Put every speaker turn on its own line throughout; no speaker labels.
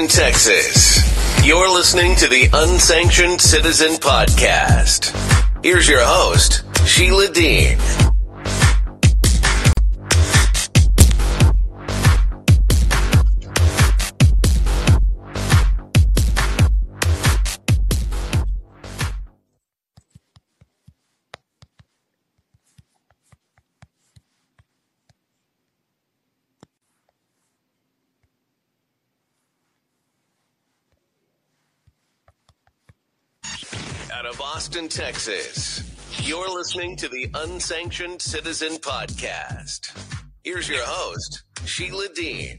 Austin, Texas. You're listening to the Unsanctioned Citizen Podcast. Here's your host, Sheila Dean. Austin, Texas. You're listening to the Unsanctioned Citizen Podcast. Here's your host, Sheila Dean.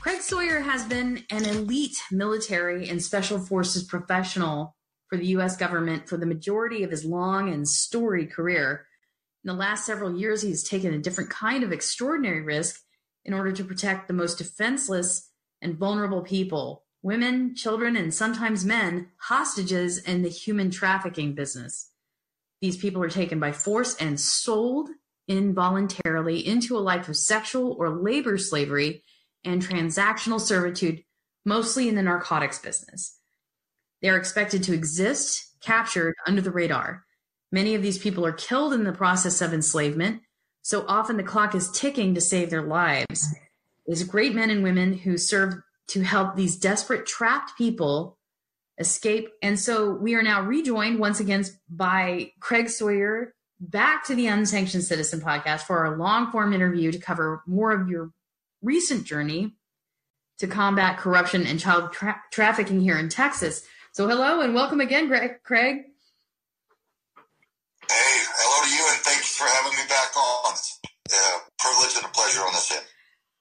Craig Sawyer has been an elite military and special forces professional for the U.S. government for the majority of his long and storied career. In the last several years, he has taken a different kind of extraordinary risk in order to protect the most defenseless and vulnerable people women, children, and sometimes men, hostages in the human trafficking business. These people are taken by force and sold involuntarily into a life of sexual or labor slavery and transactional servitude, mostly in the narcotics business. They are expected to exist, captured under the radar. Many of these people are killed in the process of enslavement, so often the clock is ticking to save their lives. There's great men and women who serve to help these desperate trapped people escape. And so we are now rejoined once again by Craig Sawyer back to the Unsanctioned Citizen podcast for our long form interview to cover more of your recent journey to combat corruption and child tra- trafficking here in Texas. So, hello and welcome again, Greg, Craig.
Hey, hello to you, and thank you for having me back on. It's a privilege and a pleasure on this end.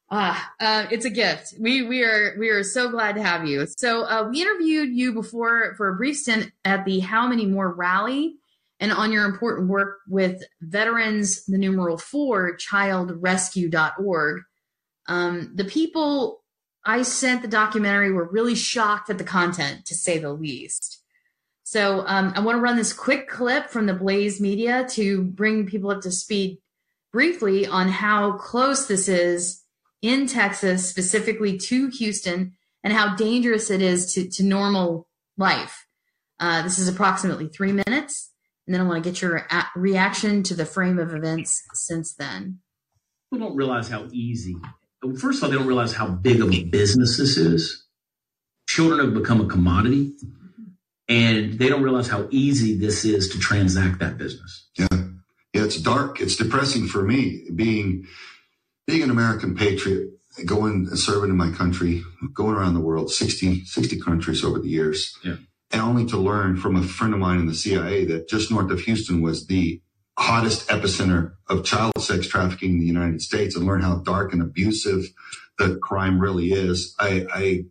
Ah, uh, it's a gift. We we are we are so glad to have you. So uh, we interviewed you before for a brief stint at the How Many More rally, and on your important work with veterans, the numeral four childrescue.org. Um, the people I sent the documentary were really shocked at the content, to say the least. So um, I want to run this quick clip from the Blaze Media to bring people up to speed briefly on how close this is in Texas, specifically to Houston, and how dangerous it is to, to normal life. Uh, this is approximately three minutes, and then I want to get your reaction to the frame of events since then.
People don't realize how easy. First of all, they don't realize how big of a business this is. Children have become a commodity, and they don't realize how easy this is to transact that business.
Yeah, yeah, it's dark. It's depressing for me being being an American patriot, going and serving in my country, going around the world, 60, 60 countries over the years,
Yeah.
and only to learn from a friend of mine in the CIA that just north of Houston was the hottest epicenter of child sex trafficking in the United States, and learn how dark and abusive the crime really is. I, I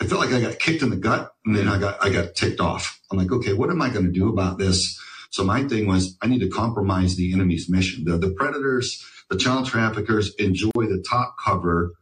I felt like I got kicked in the gut and then I got, I got ticked off. I'm like, okay, what am I going to do about this? So my thing was I need to compromise the enemy's mission. The, the predators, the child traffickers enjoy the top cover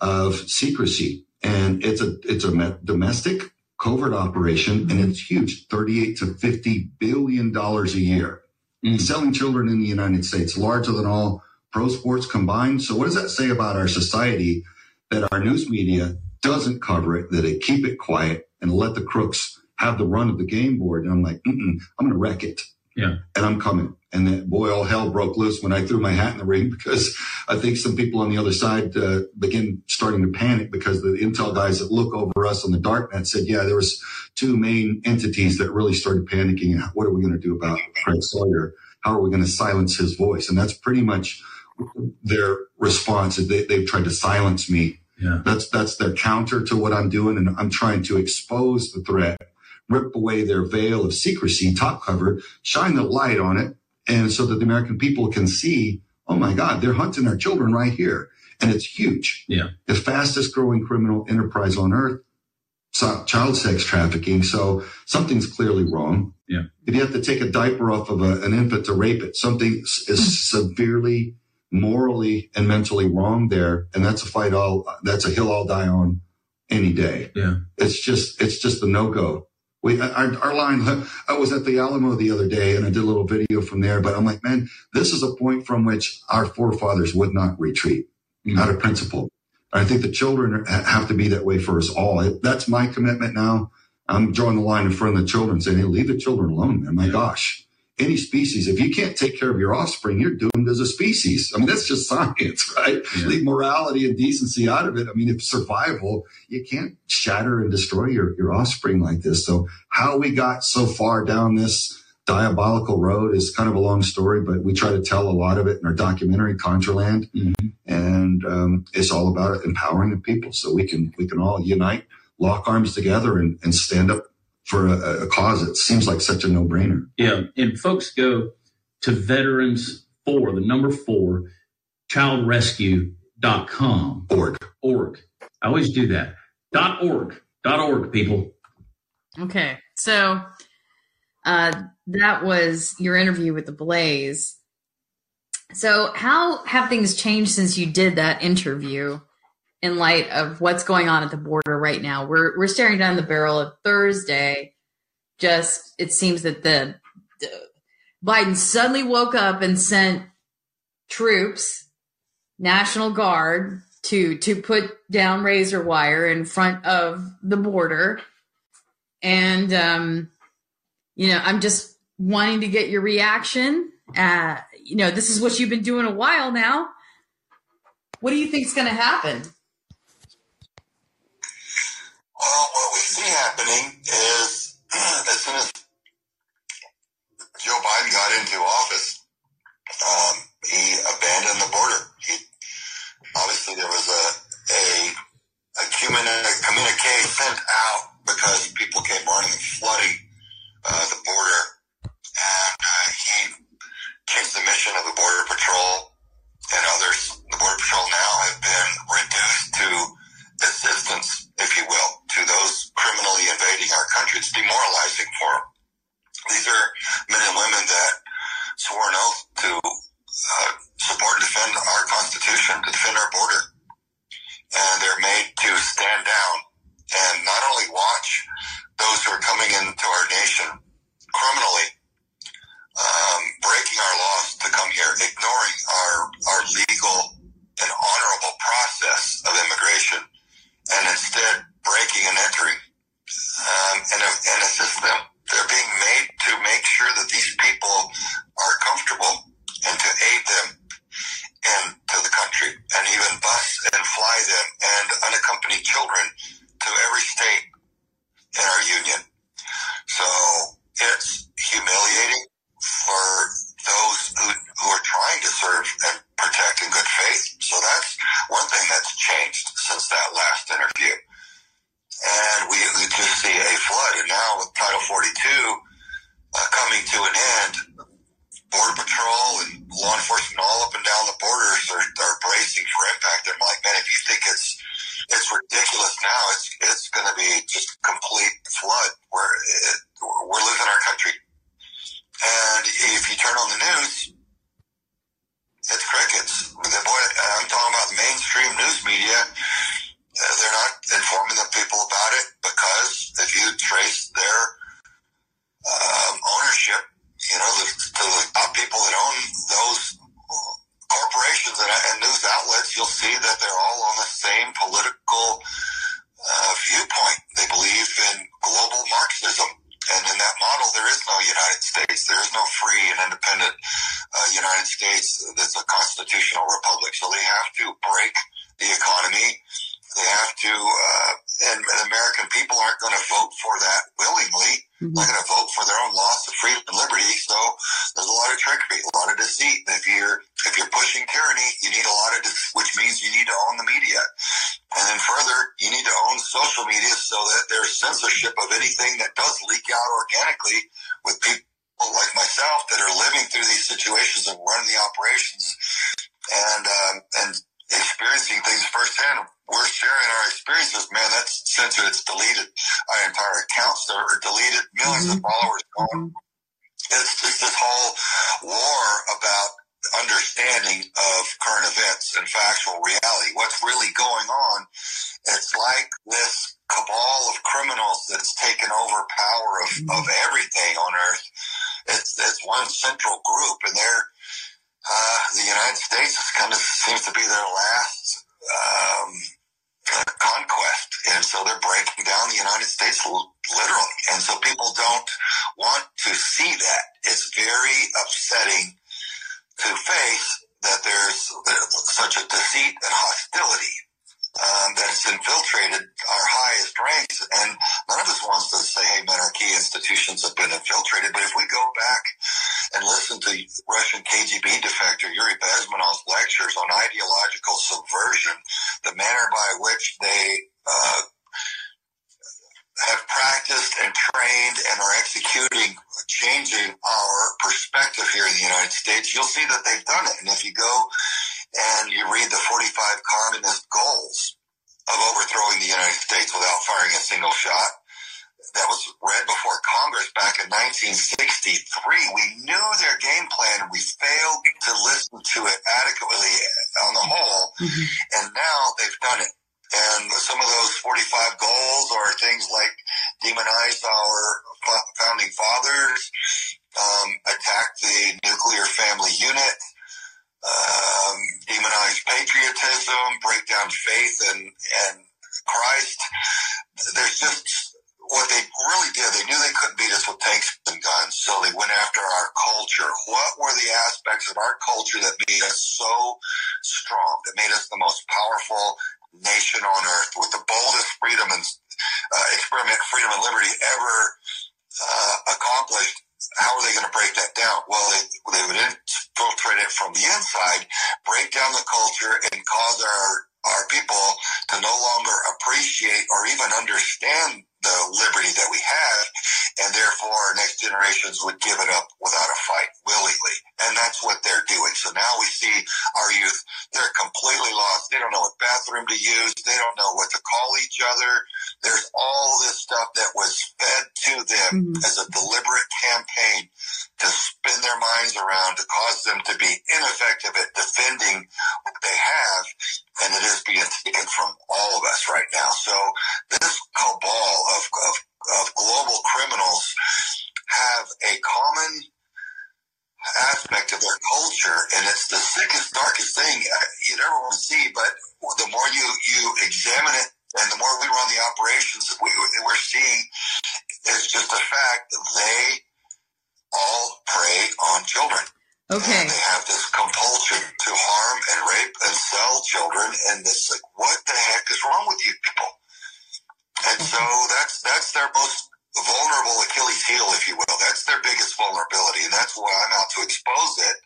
of secrecy and it's a, it's a me- domestic covert operation and it's huge, 38 to 50 billion dollars a year.
Mm.
Selling children in the United States, larger than all pro sports combined. So what does that say about our society that our news media doesn't cover it, that they keep it quiet and let the crooks
have the run of the game board. And I'm like, I'm going to wreck it.
Yeah.
And I'm coming. And then, boy, all hell broke loose when I threw my hat in the ring because I think some people on the other side uh, begin starting to panic because the intel guys that look over us on the darknet said, yeah, there was two main entities that really started panicking. What are we going to do about Craig Sawyer? How are we going to silence his voice? And that's pretty much their response. They, they've tried to silence me.
Yeah.
That's that's their counter to what I'm doing, and I'm trying to expose the threat, rip away their veil of secrecy, top cover, shine the light on it, and so that the American people can see, oh my God, they're hunting our children right here, and it's huge.
Yeah.
The fastest growing criminal enterprise on earth, so- child sex trafficking. So something's clearly wrong.
Yeah.
If you have to take a diaper off of a, an infant to rape it, something is severely morally and mentally wrong there. And that's a fight all, that's a hill I'll die on any day.
Yeah.
It's just, it's just a no go. We, our, our line, I was at the Alamo the other day and I did a little video from there, but I'm like, man, this is a point from which our forefathers would not retreat
Mhm.
out of principle. I think the children have to be that way for us all. That's my commitment now. I'm drawing the line in front of the children saying, hey, leave the children alone, man. My
Yeah.
gosh. Any species, if you can't take care of your offspring, you're doomed as a species. I mean, that's just science, right?
Yeah.
Leave morality and decency out of it. I mean, if survival, you can't shatter and destroy your, your offspring like this. So how we got so far down this diabolical road is kind of a long story, but we try to tell a lot of it in our documentary, Contraland.
Mhm.
And um, it's all about empowering the people so we can we can all unite, lock arms together, and, and stand up for a, a cause that seems like such a no brainer.
Yeah. And folks go to veterans four, the number four, childrescue.com.
Org.
Org. I always do that. Dot org. Dot org, people.
Okay, so uh, that was your interview with the Blaze. So, how have things changed since you did that interview? In light of what's going on at the border right now, we're we're staring down the barrel of Thursday. Just it seems that the, the Biden suddenly woke up and sent troops, National Guard, to to put down razor wire in front of the border. And um, you know i'm just wanting to get your reaction. Uh, you know this is what you've been doing a while now. What do you think's going to happen
Well, what we see happening is as soon as Joe Biden got into office, um, he abandoned the border. He obviously there was a a, a communi- communique sent out because people came running and flooding uh, the border, you'll see that they're all on the same political key institutions have been infiltrated. But if we go back and listen to Russian KGB defector Yuri Bezmenov's lectures on ideological subversion, the manner by which they uh, have practiced and trained and are executing changing our perspective here in the United States, you'll see that they've done it. And if you go and you read the 45 communist goals of overthrowing the United States without firing a single shot. That was read before Congress back in 1963. We knew their game plan. We failed to listen to it adequately on the whole. Mm-hmm. And now they've done it. And some of those 45 goals are things like demonize our founding fathers, um, attack the nuclear family unit, um, demonize patriotism, break down faith and and Christ. There's just what they really did. They knew they couldn't beat us with tanks and guns, so they went after our culture. What were the aspects of our culture that made us so strong? That made us the most powerful nation on earth with the boldest freedom and uh, experiment, freedom and liberty ever uh, accomplished how are they going to break that down? Well, they, they would infiltrate it from the inside, break down the culture, and cause our, our people to no longer appreciate or even understand the liberty that we have, and therefore our next generations would give it up without a fight willingly. And that's what they're doing. So now we see our youth, they're completely lost. They don't know what bathroom to use. They don't know what to call each other. There's all this stuff that was fed to them mm-hmm. as a deliberate campaign to spin their minds around to cause them to be ineffective at defending what they have. And it is being taken from all of us right now. So this cabal of, of, of global criminals have a common aspect of their culture, and it's the sickest, darkest thing uh, you ever want to see. But the more you you examine it, and the more we run the operations, we, we're seeing it's just a fact that they all prey on children.
Okay.
And they have this compulsion to harm and rape and sell children, and it's like, what the heck is wrong with you people? And so that's that's their most vulnerable Achilles heel, if you will. That's their biggest vulnerability, and that's why I'm out to expose it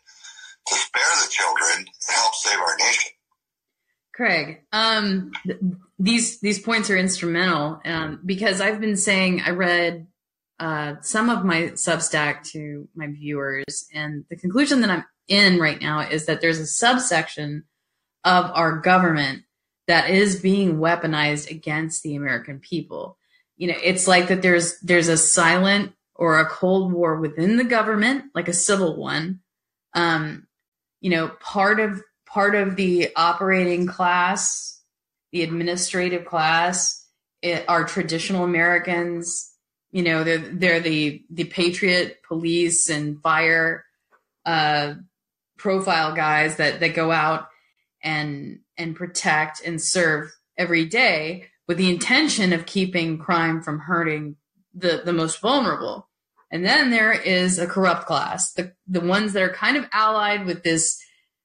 to spare the children and help save our nation.
Craig, um, th- these these points are instrumental um, because I've been saying I read uh, some of my Substack to my viewers, and the conclusion that I'm in right now is that there's a subsection of our government that is being weaponized against the American people. You know, it's like that there's there's a silent or a cold war within the government, like a civil one. Um, you know, part of part of the operating class, the administrative class, it, are traditional Americans. You know, they're they're the the patriot police and fire uh, profile guys that that go out and and protect and serve every day with the intention of keeping crime from hurting the, the most vulnerable. And then there is a corrupt class, the, the ones that are kind of allied with this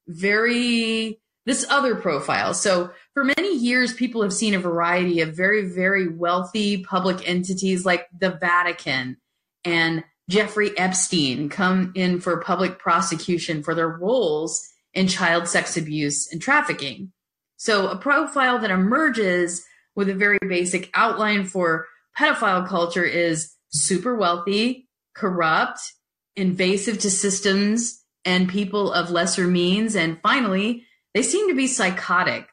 very, this other profile. So for many years, people have seen a variety of very, very wealthy public entities like the Vatican and Jeffrey Epstein come in for public prosecution for their roles in child sex abuse and trafficking. So a profile that emerges with a very basic outline for pedophile culture is super wealthy, corrupt, invasive to systems and people of lesser means. And finally, they seem to be psychotic,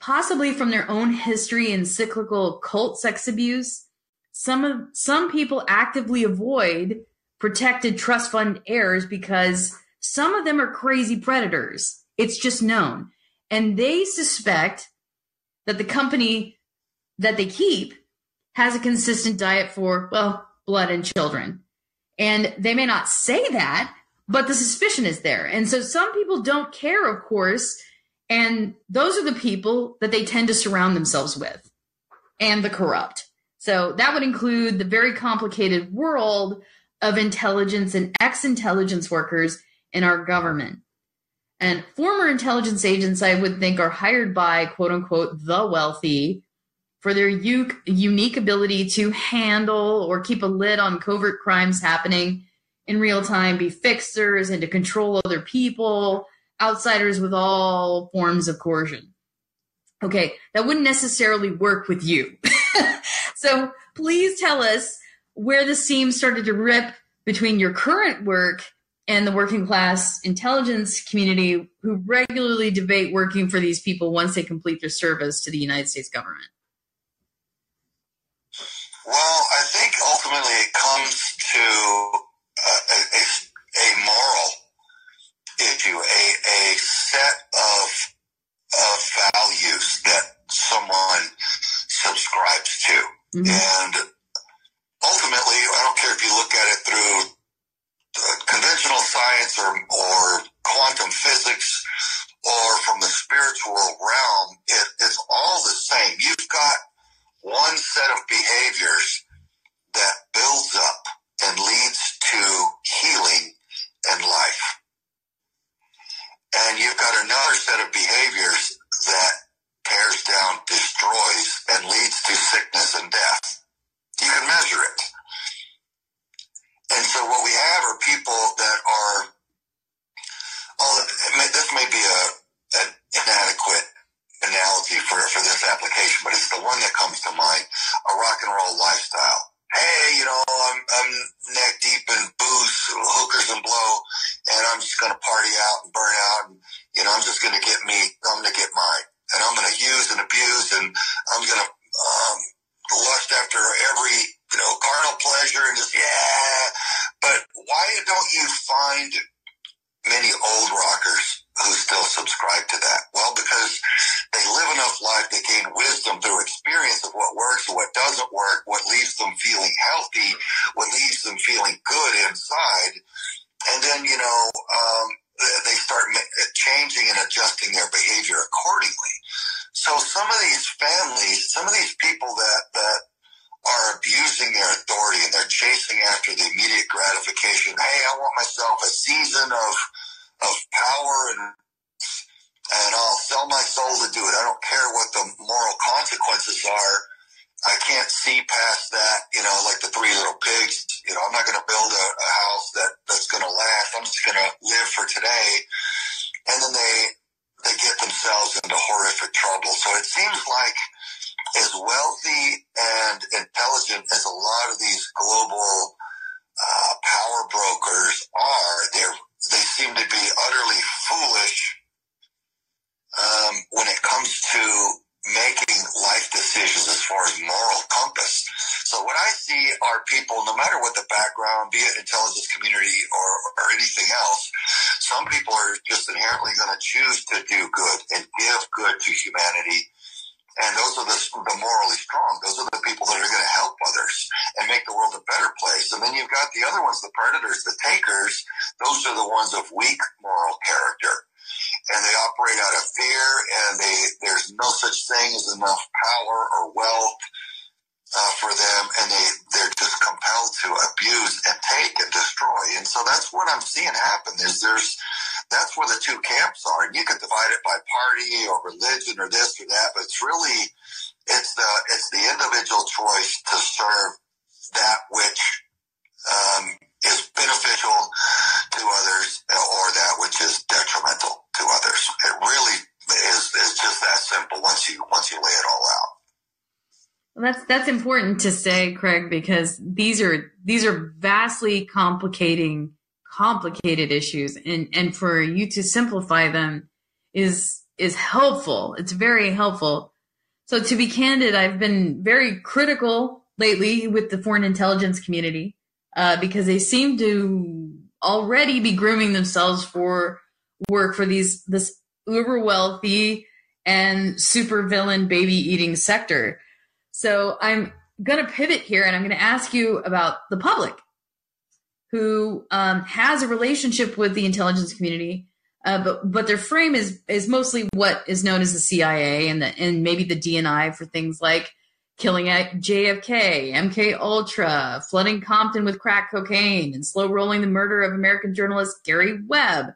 possibly from their own history and cyclical cult sex abuse. Some of some people actively avoid protected trust fund heirs because some of them are crazy predators. It's just known. And they suspect that the company that they keep has a consistent diet for, well, blood and children. And they may not say that, but the suspicion is there. And so some people don't care, of course. And those are the people that they tend to surround themselves with and the corrupt. So that would include the very complicated world of intelligence and ex intelligence workers in our government. And former intelligence agents, I would think, are hired by quote unquote the wealthy for their u- unique ability to handle or keep a lid on covert crimes happening in real time, be fixers and to control other people, outsiders with all forms of coercion. Okay, that wouldn't necessarily work with you. so please tell us where the seam started to rip between your current work and the working class intelligence community who regularly debate working for these people once they complete their service to the United States government?
Well, I think ultimately it comes to a, a, a moral issue, a, a set of, of values that someone subscribes to. Mm-hmm. And ultimately, I don't care if you look at it through conventional science or, or quantum physics or from the spiritual realm, it, it's all the same. You've got one set of behaviors that builds up and leads to healing and life. And you've got another set of behaviors that tears down, destroys, and leads to sickness and death. You can measure it. And so what we have are people that are, oh, this may be a, an inadequate analogy for, for this application, but it's the one that comes to mind, a rock and roll lifestyle. Hey, you know, I'm, I'm neck deep in booze, hookers and blow, and I'm just going to party out and burn out. And, you know, I'm just going to get me, I'm going to get mine. And I'm going to use and abuse and I'm going to, um, lust after every, you know, carnal pleasure and just, yeah. But why don't you find them, and they they're just compelled to abuse and take and destroy. And so that's what I'm seeing happen. Is there's that's where the two camps are, and you could divide it by party or religion or this or that, but it's really it's the it's the individual choice to serve that which um, is beneficial to others or that which is detrimental to others. It really is, is just that simple once you once you lay it all out.
That's that's important to say, Craig, because these are these are vastly complicating complicated issues, and and for you to simplify them is is helpful. It's very helpful. So to be candid, I've been very critical lately with the foreign intelligence community uh, because they seem to already be grooming themselves for work for these this uber wealthy and super villain baby eating sector so I'm going to pivot here and I'm going to ask you about the public who um, has a relationship with the intelligence community, uh, but but their frame is is mostly what is known as the CIA and the and maybe the DNI for things like killing at JFK, MK Ultra, flooding Compton with crack cocaine, and slow rolling the murder of American journalist Gary Webb,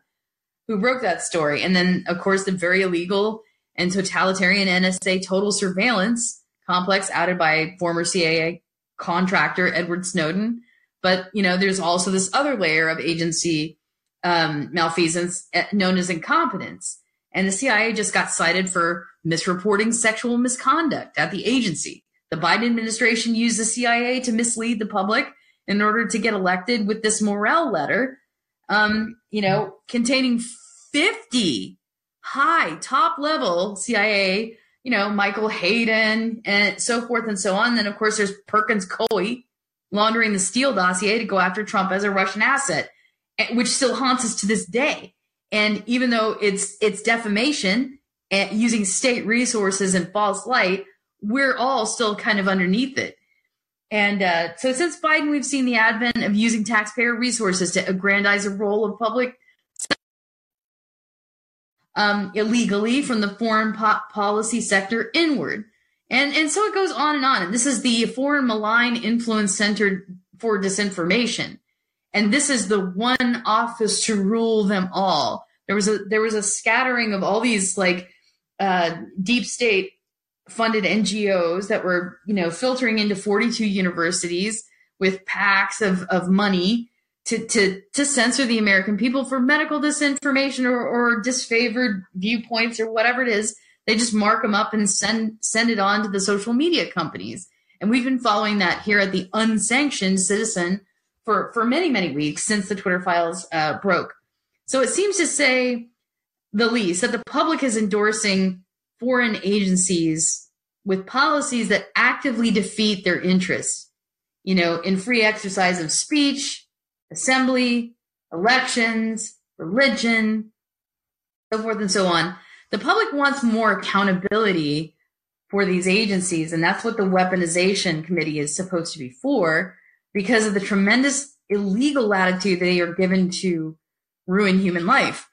who broke that story, and then of course the very illegal and totalitarian NSA total surveillance complex outed by former CIA contractor Edward Snowden. But, you know, there's also this other layer of agency um, malfeasance eh, known as incompetence. And the CIA just got cited for misreporting sexual misconduct at the agency. The Biden administration used the CIA to mislead the public in order to get elected with this Morell letter, um, you know, containing 50 high top level CIA you know, Michael Hayden and so forth and so on. Then, of course, there's Perkins Coie laundering the Steele dossier to go after Trump as a Russian asset, which still haunts us to this day. And even though it's it's defamation and eh, using state resources and false light, we're all still kind of underneath it. And uh, so since Biden, we've seen the advent of using taxpayer resources to aggrandize a role of public um, illegally from the foreign po- policy sector inward. And, and so it goes on and on. And this is the Foreign Malign Influence Center for Disinformation. And this is the one office to rule them all. There was a, there was a scattering of all these like, uh, deep state funded NGOs that were, you know, filtering into 42 universities with packs of, of money to, to, to censor the American people for medical disinformation or, or disfavored viewpoints or whatever it is. They just mark them up and send, send it on to the social media companies. And we've been following that here at the unsanctioned citizen for, for many, many weeks since the Twitter files uh, broke. So it seems to say the least that the public is endorsing foreign agencies with policies that actively defeat their interests, you know, in free exercise of speech, assembly, elections, religion, so forth and so on. The public wants more accountability for these agencies, and that's what the weaponization committee is supposed to be for, because of the tremendous illegal latitude they are given to ruin human life.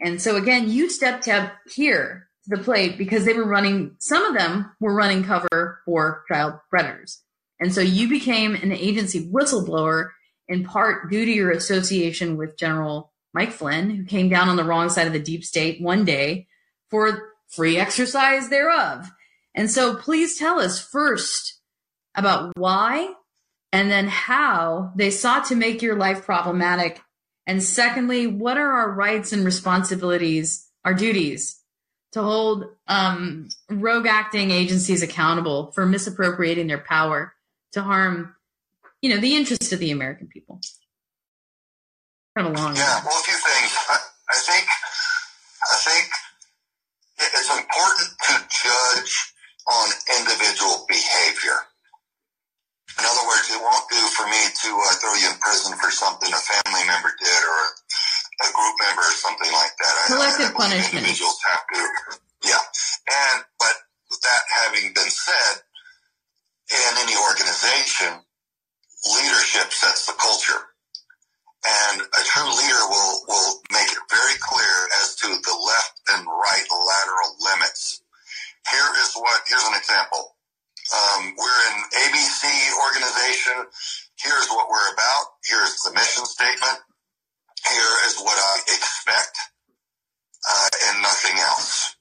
And so again, you stepped up here to the plate because they were running, some of them were running cover for child predators. And so you became an agency whistleblower in part due to your association with General Mike Flynn, who came down on the wrong side of the deep state one day for free exercise thereof. And so please tell us first about why and then how they sought to make your life problematic. And secondly, what are our rights and responsibilities, our duties to hold um, rogue acting agencies accountable for misappropriating their power to harm you know, the interest of the American people. Kind of long.
Yeah, well, a few things. I, I think, I think it's important to judge on individual behavior. In other words, it won't do for me to uh, throw you in prison for something a family member did or a, a group member or something like that.
Collective I, I punishment.
Individuals have to, yeah. And but that having been said, in any organization, leadership sets the culture. And a true leader will, will make it very clear as to the left and right lateral limits. Here is what, here's an example. Um, we're an ABC organization. Here's what we're about. Here's the mission statement. Here is what I expect, uh, and nothing else.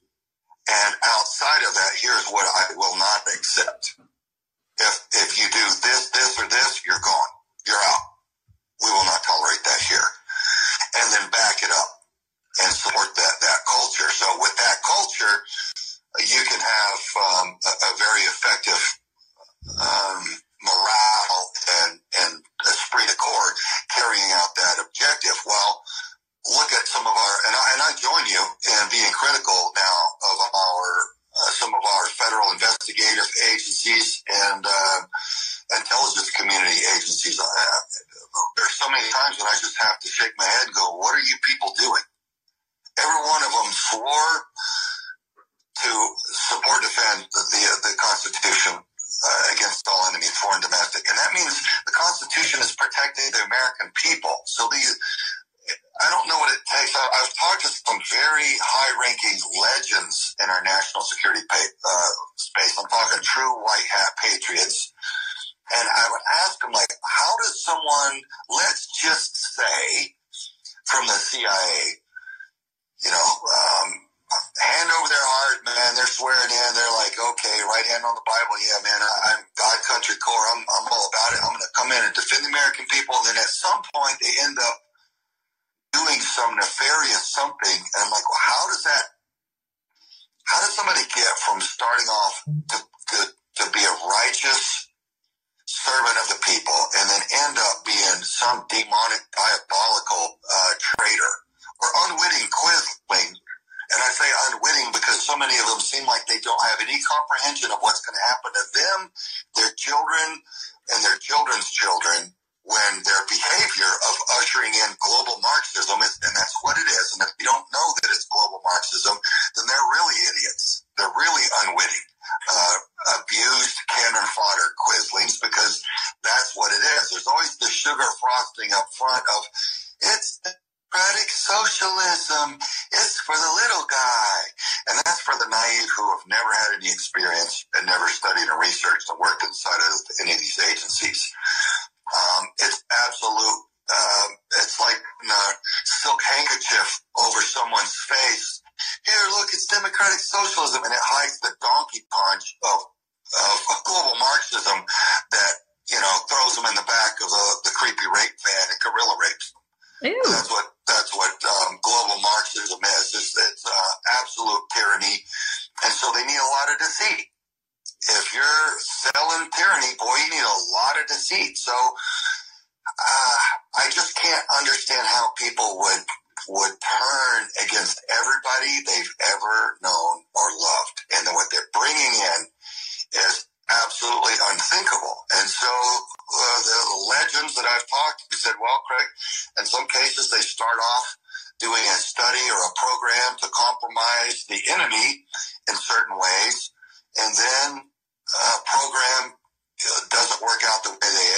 And outside of that, here's what I will not accept. If, if you diabolical uh, traitor or unwitting quisling. And I say unwitting because so many of them seem like they don't have any comprehension of what's going to happen to them, their children, and their children's children when their behavior of ushering in global Marxism, is, and that's what it is, and if you don't know that it's global Marxism, then they're really idiots. They're really unwitting uh, abused cannon fodder Quislings because that's what it is. There's always the sugar frosting up front of it's democratic socialism. It's for the little guy. And that's for the naive who have never had any experience and never studied or researched to worked inside of any of these agencies. Um, it's absolute. Um, it's like a silk handkerchief over someone's face here, look, it's democratic socialism, and it hides the donkey punch of, of, global Marxism that, you know, throws them in the back of the, the creepy rape van and gorilla rapes them. That's what that's what um, global Marxism is. It's, it's uh, absolute tyranny, and so they need a lot of deceit. If you're selling tyranny, boy, you need a lot of deceit. So uh, I just can't understand how people would would turn against everybody they've ever known or loved. And then what they're bringing in is absolutely unthinkable. And so uh, the legends that I've talked to said, well, Craig, in some cases they start off doing a study or a program to compromise the enemy in certain ways, and then a program uh, doesn't work out the way they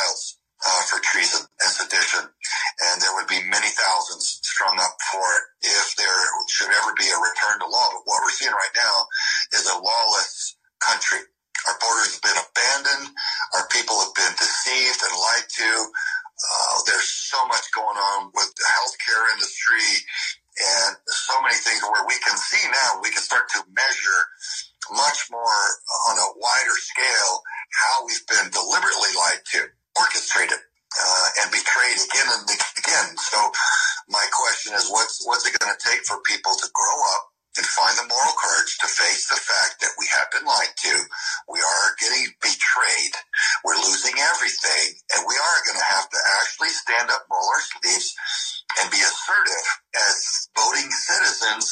trials uh, for treason and sedition, and there would be many thousands strung up for it if there should ever be a return to law. But what we're seeing right now is a lawless country. Our borders have been abandoned. Our people have been deceived and lied to. Uh, there's so much going on with the healthcare industry and so many things where we can see now, we can start to measure much more on a wider scale how we've been deliberately lied to, orchestrated, uh, and betrayed again and again. So my question is, what's, what's it going to take for people to grow up and find the moral courage to face the fact that we have been lied to. We are getting betrayed. We're losing everything. And we are going to have to actually stand up, roll our sleeves, and be assertive as voting citizens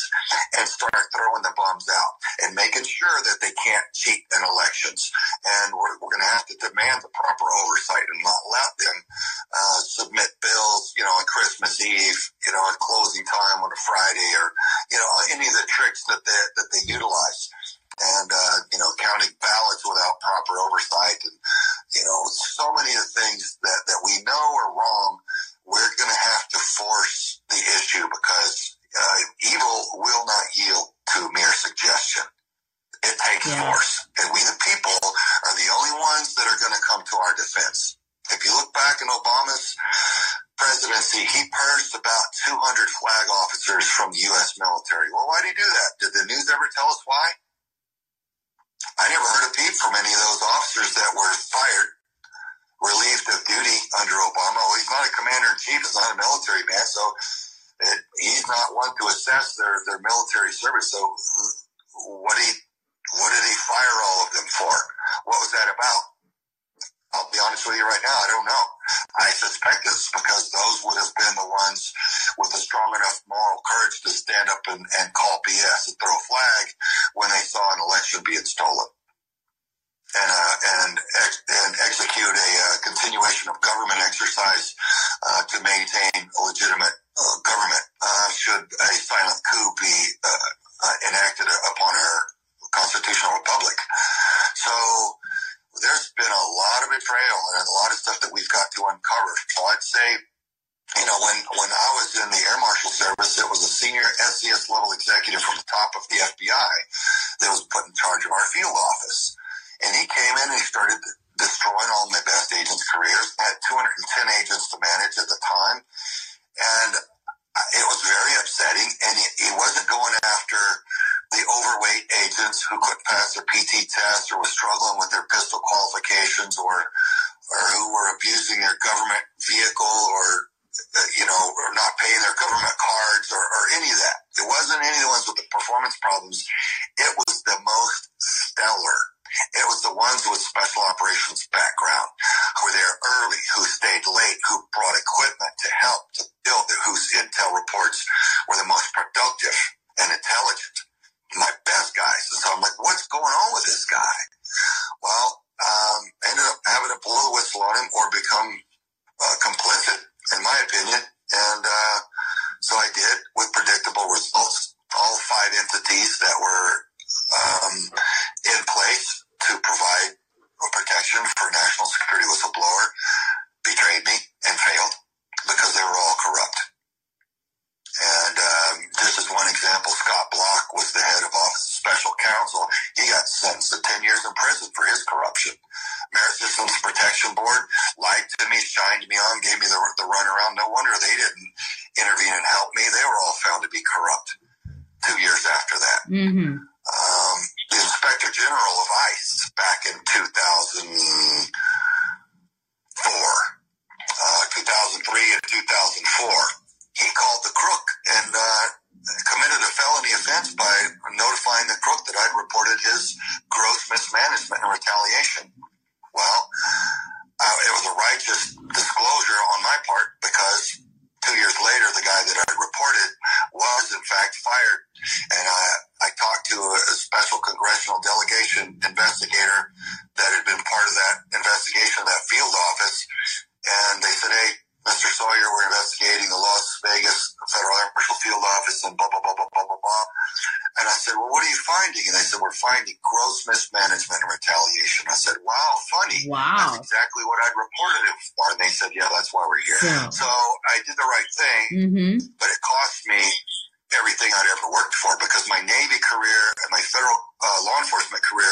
and start throwing the bombs out and making sure that they can't cheat in elections. And we're, we're going to have to demand the proper oversight and not let them uh, submit bills, you know, on Christmas Eve, you know, at closing time on a Friday or, you know, any of the tricks that they, that they utilize. And, uh, you know, counting ballots without proper oversight and, you know, so many of the things that, that we know are wrong we're going to have to force the issue because uh, evil will not yield to mere suggestion. It takes yeah. force. And we, the people, are the only ones that are going to come to our defense. If you look back in Obama's presidency, he purged about 200 flag officers from the U.S. military. Well, why did he do that? Did the news ever tell us why? I never heard a peep from any of those officers that were fired relieved of duty under Obama. Well, he's not a commander in chief. He's not a military man, so it, he's not one to assess their, their military service. So what he what did he fire all of them for? What was that about? I'll be honest with you right now, I don't know. I suspect it's because those would have been the ones with a strong enough moral courage to stand up and, and call BS and throw a flag when they saw an election being stolen and uh, and ex- and execute a uh, continuation of government exercise uh, to maintain a legitimate uh, government. Uh, should a silent coup be uh, enacted upon our constitutional republic? So there's been a lot of betrayal and a lot of stuff that we've got to uncover. So I'd say you know, when, when I was in the Air Marshal Service, it was a senior SCS level executive from the top of the FBI that was put in charge of our field office. And he came in and he started destroying all my best agents' careers. I had 210 agents to manage at the time. And it was very upsetting. And he, wasn't going after the overweight agents who couldn't pass their PT test or was struggling with their pistol qualifications or, or who were abusing their government vehicle or uh, you know, or not paying their government cards or, or, any of that. It wasn't any of the ones with the performance problems. It was the most stellar it was the ones with special operations background who were there early, who stayed late, who brought equipment to help to build whose intel reports were the most productive and intelligent. My best guys. And so I'm worked for because my Navy career and my federal uh, law enforcement career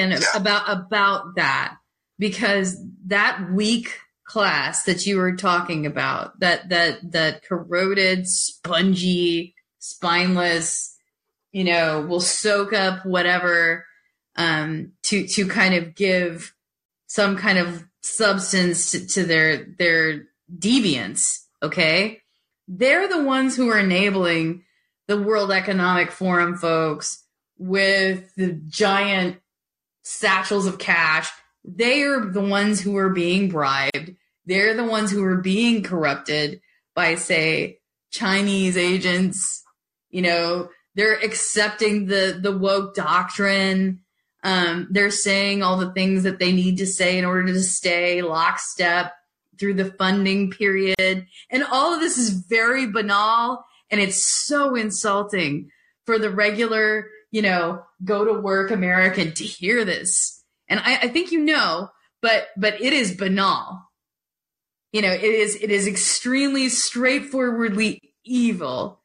had to break in
Yeah.
about about that because that weak class that you were talking about, that that that corroded, spongy, spineless, you know, will soak up whatever um, to to kind of give some kind of substance to, to their their deviance. Okay, they're the ones who are enabling the World Economic Forum folks with the giant satchels of cash. They are the ones who are being bribed. They're the ones who are being corrupted by, say, Chinese agents. You know, they're accepting the, the woke doctrine. Um, they're saying all the things that they need to say in order to stay lockstep through the funding period. And all of this is very banal and it's so insulting for the regular, you know, go to work American to hear this. And I, I think you know, but but it is banal. You know, it is it is extremely straightforwardly evil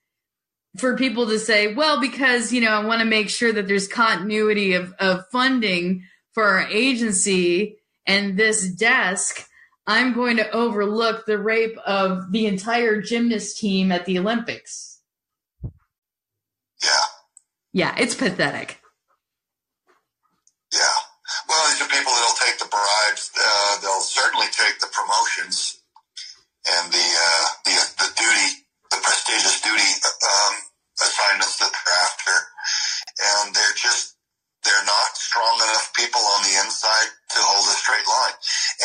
for people to say, well, because you know, I want to make sure that there's continuity of, of funding for our agency and this desk. I'm going to overlook the rape of the entire gymnast team at the Olympics.
Yeah,
Yeah, it's pathetic.
yeah. Well, these are people that'll take the bribes. Uh, they'll certainly take the promotions and the uh, the the duty, the prestigious duty um, assignments that they're after, and they're just they're not strong enough people on the inside to hold a straight line,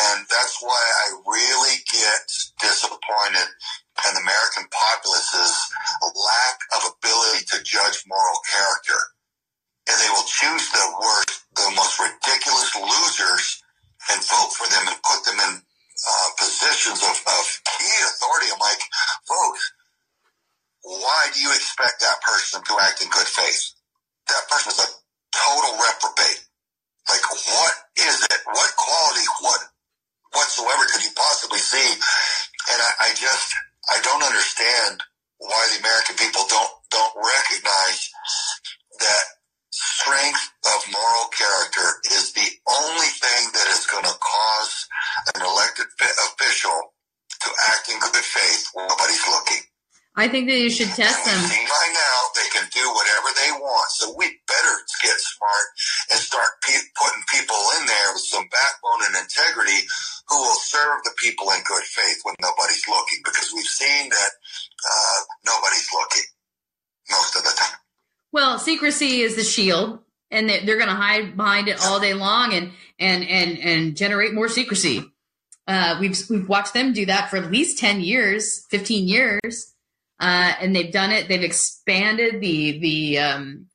and that's why I really get disappointed in the American populace's lack of ability to judge moral character and they will choose the worst, the most ridiculous losers and vote for them and put them in uh, positions of, of key authority. I'm like, folks, why do you expect that person to act in good faith? That person is a total reprobate. Like, what is it? What quality, what whatsoever could you possibly see? And I, I just, I don't understand why the American people don't don't recognize that strength of moral character is the only thing that is going to cause an elected fi- official to act in good faith when nobody's looking.
I think that you should test them.
by now they can do whatever they want. So we better get smart and start pe- putting people in there with some backbone and integrity who will serve the people in good faith when nobody's looking because we've seen that uh, nobody's looking most of the time.
Well, secrecy is the shield, and they- they're going to hide behind it all day long and and and and generate more secrecy. Uh, we've we've watched them do that for at least ten years, fifteen years, uh, and they've done it. They've expanded the the um,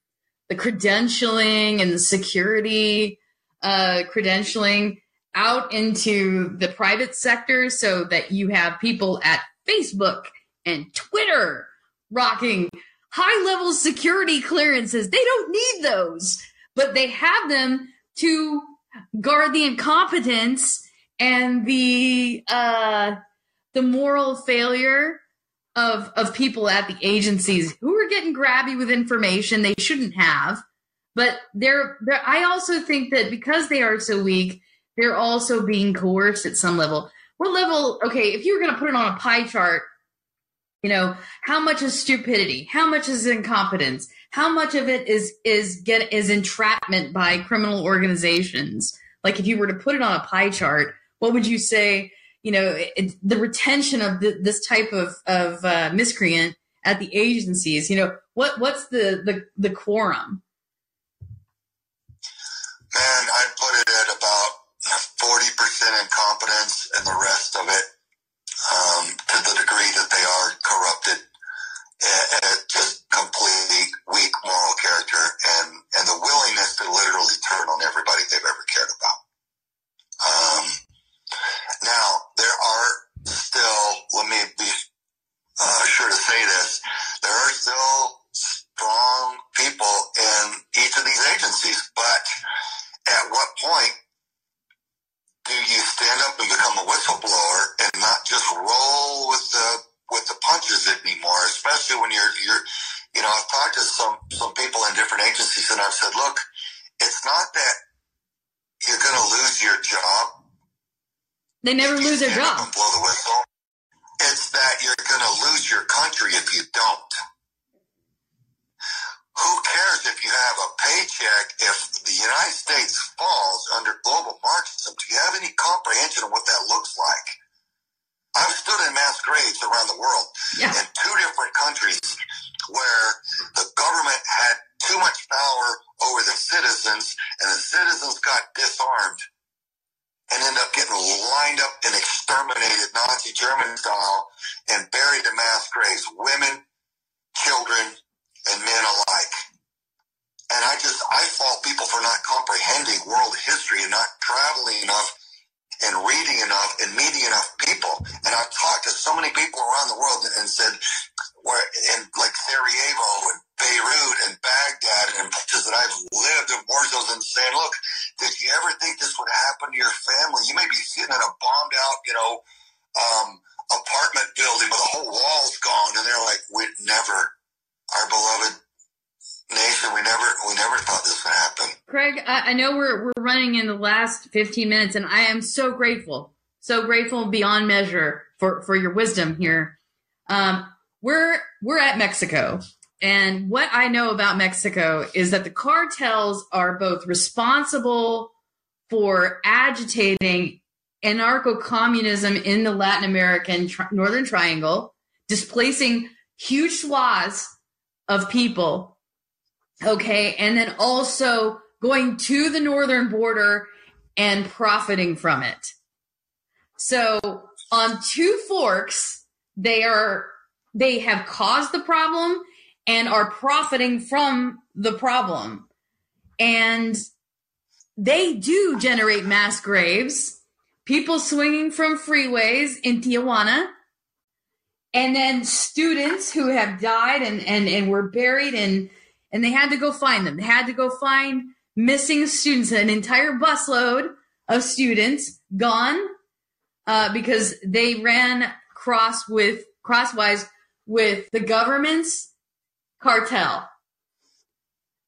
the credentialing and the security uh, credentialing out into the private sector, so that you have people at Facebook and Twitter rocking high level security clearances. They don't need those, but they have them to guard the incompetence and the uh, the moral failure of of people at the agencies who are getting grabby with information they shouldn't have. But they're, they're I also think that because they are so weak, they're also being coerced at some level. What level? Okay, if you were going to put it on a pie chart, you know, how much is stupidity? How much is incompetence? How much of it is is get is entrapment by criminal organizations? Like if you were to put it on a pie chart, what would you say? You know, it, the retention of the, this type of of uh, miscreant at the agencies. You know, what what's the the the quorum?
Man, I'd put it at about forty percent incompetence, and the rest of it um, to the degree that they are corrupted, and, just complete weak moral character, and and the willingness to literally turn on everybody they've ever cared about. Um, now there are still, let me be uh, sure to say this, there are still strong people in each of these agencies, but at what point do you stand up and become a whistleblower and not just roll with the with the punches anymore? Especially when you're you're you know I've talked to some some people in different agencies and I've said, look, it's not that you're to lose your job.
They never lose their job.
Blow the whistle. It's that you're going to lose your country if you don't who cares if you have a paycheck if the United States falls under global Marxism? Do you have any comprehension of what that looks like? I've stood in mass graves around the world yeah. in two different countries where the government had too much power over the citizens and the citizens got disarmed and end up getting lined up and exterminated Nazi German style and buried in mass graves. Women, children, and men alike. And I just, I fault people for not comprehending world history and not traveling enough and reading enough and meeting enough people. And I've talked to so many people around the world and said, where in like Sarajevo and Beirut and Baghdad and places that I've lived in war zones and saying, look, did you ever think this would happen to your family? You may be sitting in a bombed out, you know, um, apartment building with the whole walls gone. And they're like, we'd never our beloved nation. We never we never thought this would happen.
Craig, I, I know we're we're running in the last 15 minutes, and I am so grateful, so grateful beyond measure for for your wisdom here. Um, we're we're at Mexico. And what I know about Mexico is that the cartels are both responsible for agitating anarcho communism in the Latin American tri- Northern Triangle, displacing huge swaths of people. Okay. And then also going to the northern border and profiting from it. So on two forks, they are, they have caused the problem and are profiting from the problem. And they do generate mass graves, people swinging from freeways in Tijuana and then students who have died and, and, and were buried and and they had to go find them. They had to go find missing students, an entire busload of students gone uh, because they ran cross with crosswise with the government's cartel.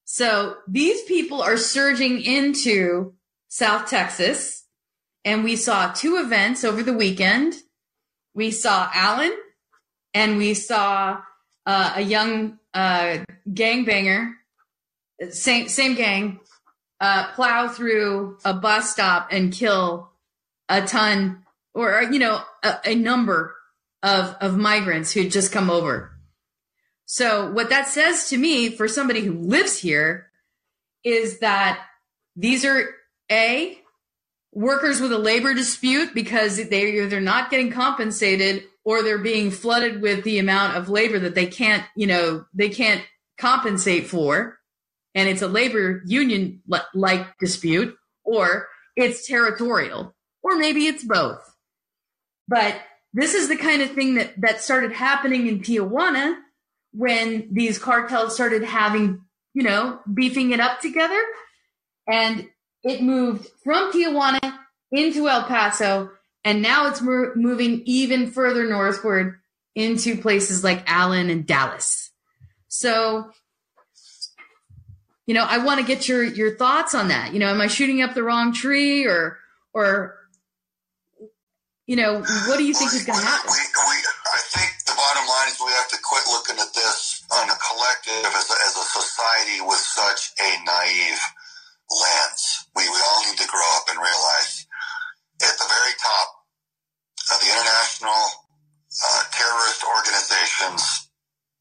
So these people are surging into South Texas, and we saw two events over the weekend. We saw Allen and we saw uh, a young uh, gangbanger, same same gang, uh, plow through a bus stop and kill a ton or you know a, a number of of migrants who'd just come over. So what that says to me, for somebody who lives here, is that these are a workers with a labor dispute because they they're not getting compensated or they're being flooded with the amount of labor that they can't, you know, they can't compensate for. And it's a labor union like dispute, or it's territorial, or maybe it's both. But this is the kind of thing that, that started happening in Tijuana when these cartels started having, you know, beefing it up together. And it moved from Tijuana into El Paso, and now it's mo- moving even further northward into places like Allen and Dallas. So, you know, I want to get your your thoughts on that. You know, am I shooting up the wrong tree, or or you know, what do you think is going to happen?
I think bottom line is we have to quit looking at this on a collective as a, as a society with such a naive lens. We, we all need to grow up and realize at the very top of the international uh, terrorist organizations,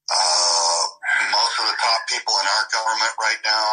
uh, most of the top people in our government right now,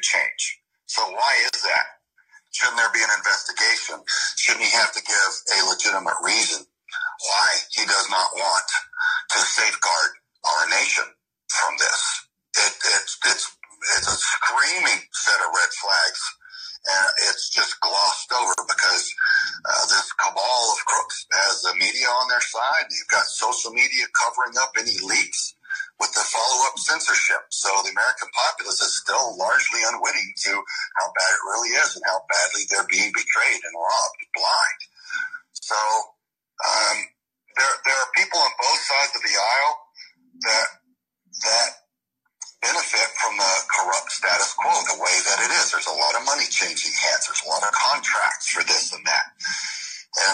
change. So why is that? Shouldn't there be an investigation? Shouldn't he have to give a legitimate reason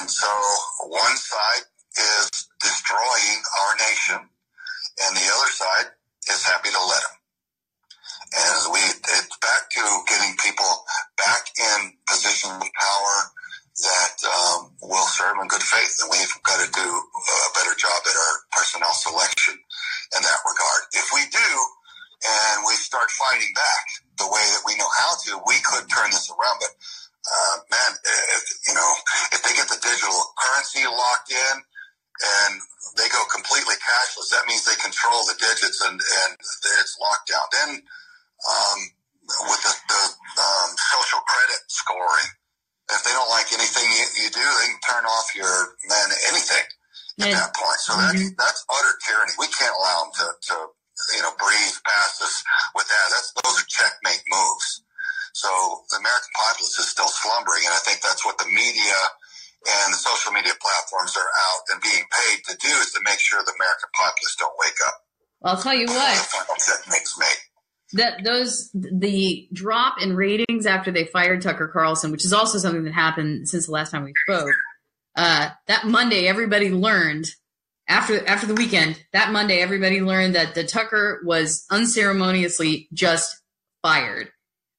And so one side is destroying our nation and the other side is happy to let them. And we, it's back to getting people back in positions of power that um, will serve in good faith. And we've got to do a better job at our personnel selection in that regard. If we do, and we start fighting back the way that we know how to, we could turn this around. But uh, man, if, you know, if they get the digital currency locked in and they go completely cashless, that means they control the digits and, and it's locked down. Then um, with the, the um, social credit scoring, if they don't like anything you, you do, they can turn off your man anything at
Yeah.
that point. So that's that's utter tyranny. We can't allow them to, to you know breeze past us with that. That's those are checkmate moves. So the American populace is still slumbering, and I think that's what the media and the social media platforms are out and being paid to do is to make sure the American populace don't wake up.
I'll tell you what.
That makes me.
that those the drop in ratings after they fired Tucker Carlson, which is also something that happened since the last time we spoke. Uh, that Monday, everybody learned after after the weekend. That Monday, everybody learned that the Tucker was unceremoniously just fired.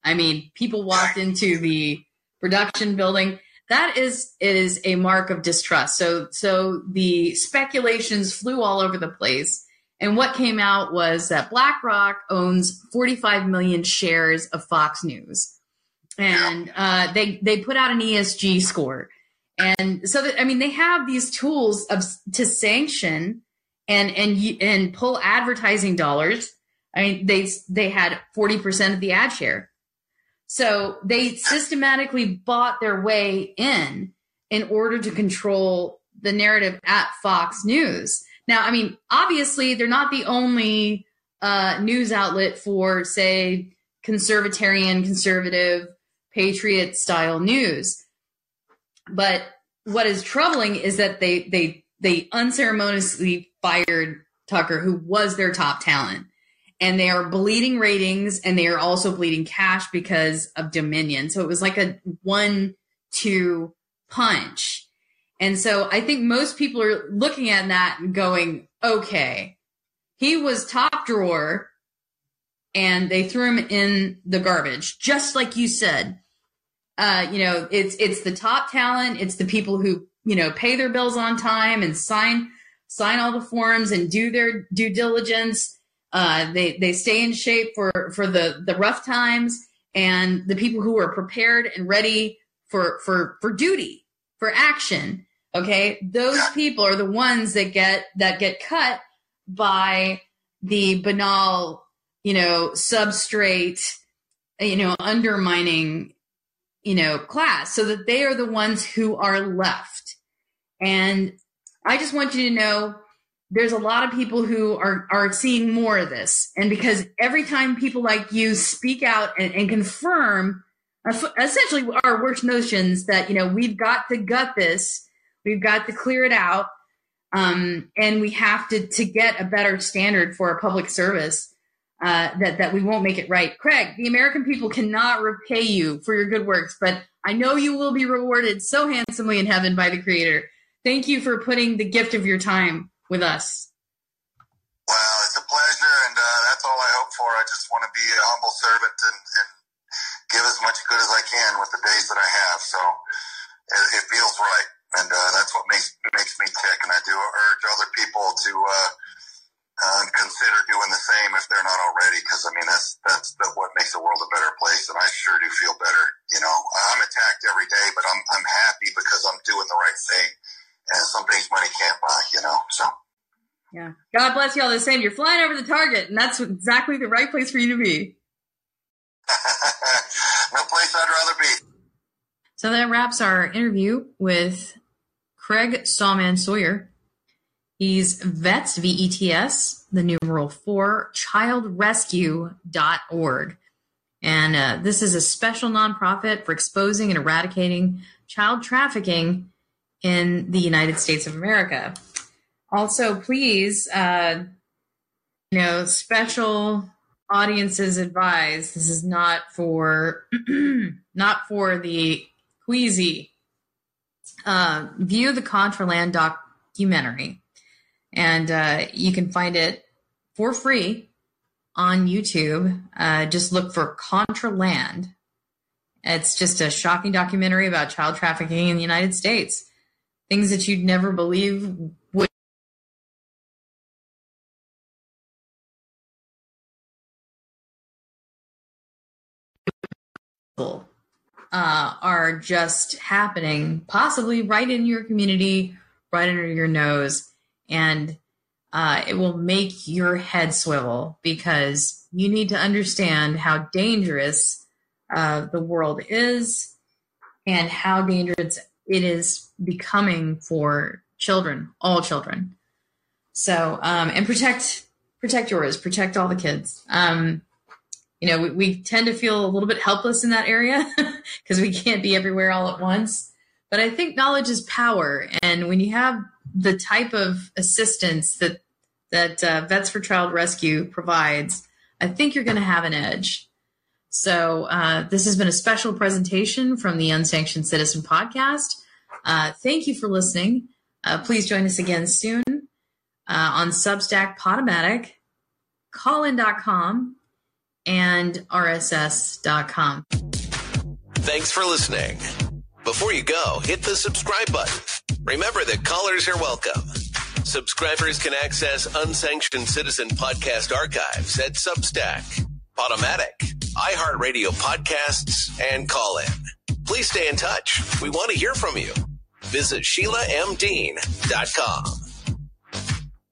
I mean, people walked into the production building. That is is a mark of distrust. So so the speculations flew all over the place. And what came out was that BlackRock owns 45 million shares of Fox News, and uh, they they put out an ESG score, and so that I mean they have these tools of to sanction and and and pull advertising dollars. I mean they they had 40 percent of the ad share, so they systematically bought their way in in order to control the narrative at Fox News. Now, I mean, obviously, they're not the only uh, news outlet for, say, conservatarian, conservative, patriot style news. But what is troubling is that they they they unceremoniously fired Tucker, who was their top talent, and they are bleeding ratings, and they are also bleeding cash because of Dominion. So it was like a one-two punch. And so I think most people are looking at that and going, okay, he was top drawer and they threw him in the garbage, just like you said. Uh, you know, it's it's the top talent, it's the people who you know, pay their bills on time and sign sign all the forms and do their due diligence. Uh, they they stay in shape for for the the rough times, and the people who are prepared and ready for for for duty for action. Okay, those people are the ones that get that get cut by the banal, you know, substrate, you know, undermining, you know, class, so that they are the ones who are left. And I just want you to know there's a lot of people who are are seeing more of this, and because every time people like you speak out and, and confirm essentially our worst notions that you know we've got to gut this, we've got to clear it out, um, and we have to to get a better standard for a public service. Uh, that that we won't make it right. Craig, the American people cannot repay you for your good works, but I know you will be rewarded so handsomely in heaven by the Creator. Thank you for putting the gift of your time with us.
Well, it's a pleasure, and uh, that's all I hope for. I just want to be a humble servant and, and give as much good as I can with the days that I have. So it, it feels right, and uh, that's what makes makes me tick. And I do urge other people to uh, uh, consider doing the same if they're not already, because I mean that's that's the, what makes the world a better place. And I sure do feel better. You know, I'm attacked every day, but I'm I'm happy because I'm doing the right thing, some things money can't buy. You know, so.
Yeah. God bless you all the same. You're flying over the target, and that's exactly the right place for you to be.
no place I'd rather be.
So that wraps our interview with Craig Sawman Sawyer. He's VETS, V-E-T-S, the numeral four, childrescue.org. And uh, this is a special nonprofit for exposing and eradicating child trafficking in the United States of America. Also, please, uh, you know, special audiences advise this is not for not for the queasy. Uh, view the Contraland documentary, and uh, you can find it for free on YouTube. Uh, just look for Contraland. It's just a shocking documentary about child trafficking in the United States. Things that you'd never believe would uh, are just happening, possibly right in your community, right under your nose, and uh, it will make your head swivel because you need to understand how dangerous uh, the world is and how dangerous it is becoming for children, all children. So, um, and protect protect yours, protect all the kids. Um, you know, we, we tend to feel a little bit helpless in that area because we can't be everywhere all at once. But I think knowledge is power, and when you have the type of assistance that that uh, Vets for Child Rescue provides, I think you're going to have an edge. So uh, this has been a special presentation from the Unsanctioned Citizen Podcast. Uh, thank you for listening. Uh, please join us again soon uh, on Substack, Podomatic, callin.com, and rss.com.
Thanks for listening. Before you go, hit the subscribe button. Remember that callers are welcome. Subscribers can access unsanctioned citizen podcast archives at Substack, Podomatic, iHeartRadio podcasts, and call in. Please stay in touch. We want to hear from you. Visit SheilaMDean.com.